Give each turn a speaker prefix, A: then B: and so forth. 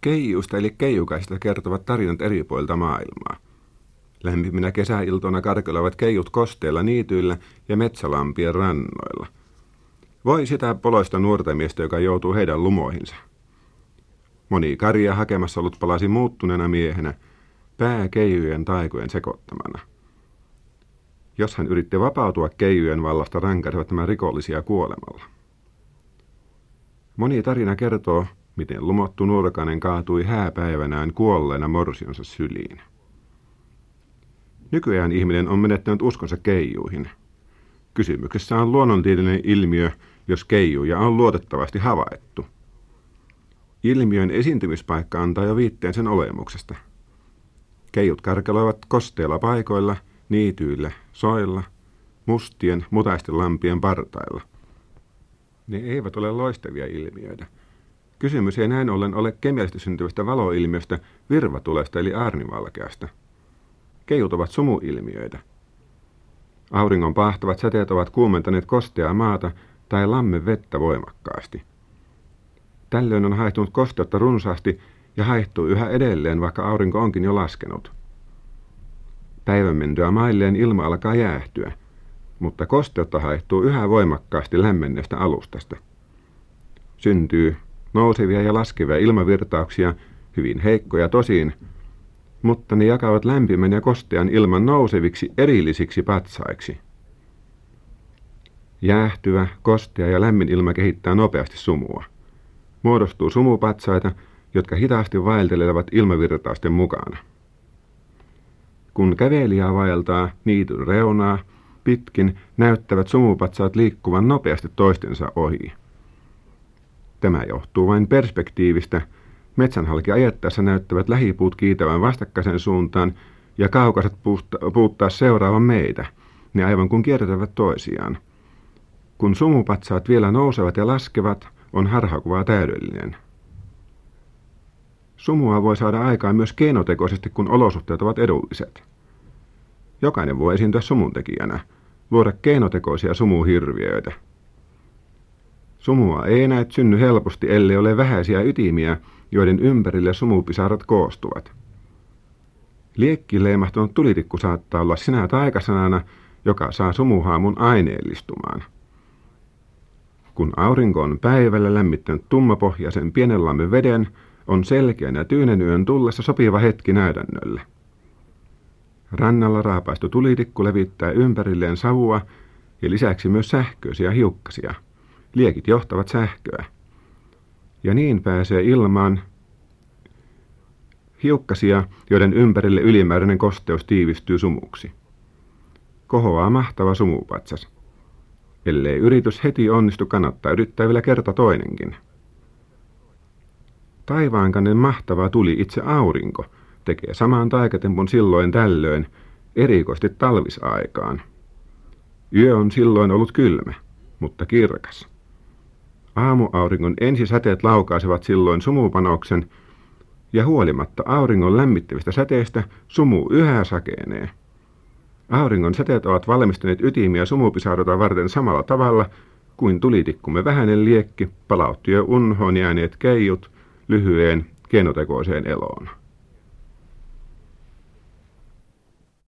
A: Keijusta eli keijukaista kertovat tarinat eri puolilta maailmaa. Lämpiminä kesäiltona karkelevat keijut kosteilla niityillä ja metsälampien rannoilla. Voi sitä poloista nuorta miestä, joka joutuu heidän lumoihinsa. Moni karja hakemassa ollut palasi muuttuneena miehenä, pää keijujen taikojen sekoittamana. Jos hän yritti vapautua keijujen vallasta, rankasivat nämä rikollisia kuolemalla. Moni tarina kertoo, miten lumottu nurkanen kaatui hääpäivänään kuolleena morsionsa syliin. Nykyään ihminen on menettänyt uskonsa keijuihin. Kysymyksessä on luonnontieteellinen ilmiö, jos keijuja on luotettavasti havaittu. Ilmiön esiintymispaikka antaa jo viitteen sen olemuksesta. Keijut karkeloivat kosteilla paikoilla, niityillä, soilla, mustien, mutaisten lampien partailla. Ne eivät ole loistavia ilmiöitä. Kysymys ei näin ollen ole kemiallisesti syntyvästä valoilmiöstä, virvatulesta eli aarnivalkeasta. Keijut ovat sumuilmiöitä. Auringon pahtavat säteet ovat kuumentaneet kosteaa maata tai lamme vettä voimakkaasti. Tällöin on haihtunut kosteutta runsaasti ja haihtuu yhä edelleen, vaikka aurinko onkin jo laskenut. Päivän mentyä mailleen ilma alkaa jäähtyä, mutta kosteutta haihtuu yhä voimakkaasti lämmenneestä alustasta. Syntyy nousevia ja laskevia ilmavirtauksia, hyvin heikkoja tosin, mutta ne jakavat lämpimän ja kostean ilman nouseviksi erillisiksi patsaiksi. Jäähtyvä, kostea ja lämmin ilma kehittää nopeasti sumua. Muodostuu sumupatsaita, jotka hitaasti vaeltelevat ilmavirtausten mukana. Kun kävelijä vaeltaa niityn reunaa, pitkin näyttävät sumupatsaat liikkuvan nopeasti toistensa ohi. Tämä johtuu vain perspektiivistä. Metsänhalki ajettaessa näyttävät lähipuut kiitävän vastakkaisen suuntaan ja kaukaiset puuttaa seuraavan meitä. Ne aivan kun kiertävät toisiaan. Kun sumupatsaat vielä nousevat ja laskevat, on harhakuva täydellinen. Sumua voi saada aikaan myös keinotekoisesti, kun olosuhteet ovat edulliset. Jokainen voi esiintyä sumuntekijänä, luoda keinotekoisia sumuhirviöitä. Sumua ei enää synny helposti, ellei ole vähäisiä ytimiä, joiden ympärille sumupisarat koostuvat. Liekki leimahtunut tulitikku saattaa olla sinä taikasanana, joka saa sumuhaamun aineellistumaan. Kun aurinko on päivällä lämmittänyt tummapohjaisen pienellamme veden, on selkeän ja tyynen yön tullessa sopiva hetki näytännölle. Rannalla raapaistu tulitikku levittää ympärilleen savua ja lisäksi myös sähköisiä hiukkasia. Liekit johtavat sähköä. Ja niin pääsee ilmaan hiukkasia, joiden ympärille ylimääräinen kosteus tiivistyy sumuksi. Kohoaa mahtava sumupatsas. Ellei yritys heti onnistu, kannattaa yrittää vielä kerta toinenkin. Taivaankannen mahtava tuli itse aurinko tekee saman taikatempun silloin tällöin, erikoisesti talvisaikaan. Yö on silloin ollut kylmä, mutta kirkas. Aamuauringon ensisäteet laukaisevat silloin sumupanoksen, ja huolimatta auringon lämmittävistä säteistä sumu yhä sakenee. Auringon säteet ovat valmistuneet ytimiä sumupisarota varten samalla tavalla kuin tulitikkumme vähäinen liekki palautti jo unhoon jääneet keijut lyhyeen keinotekoiseen eloon.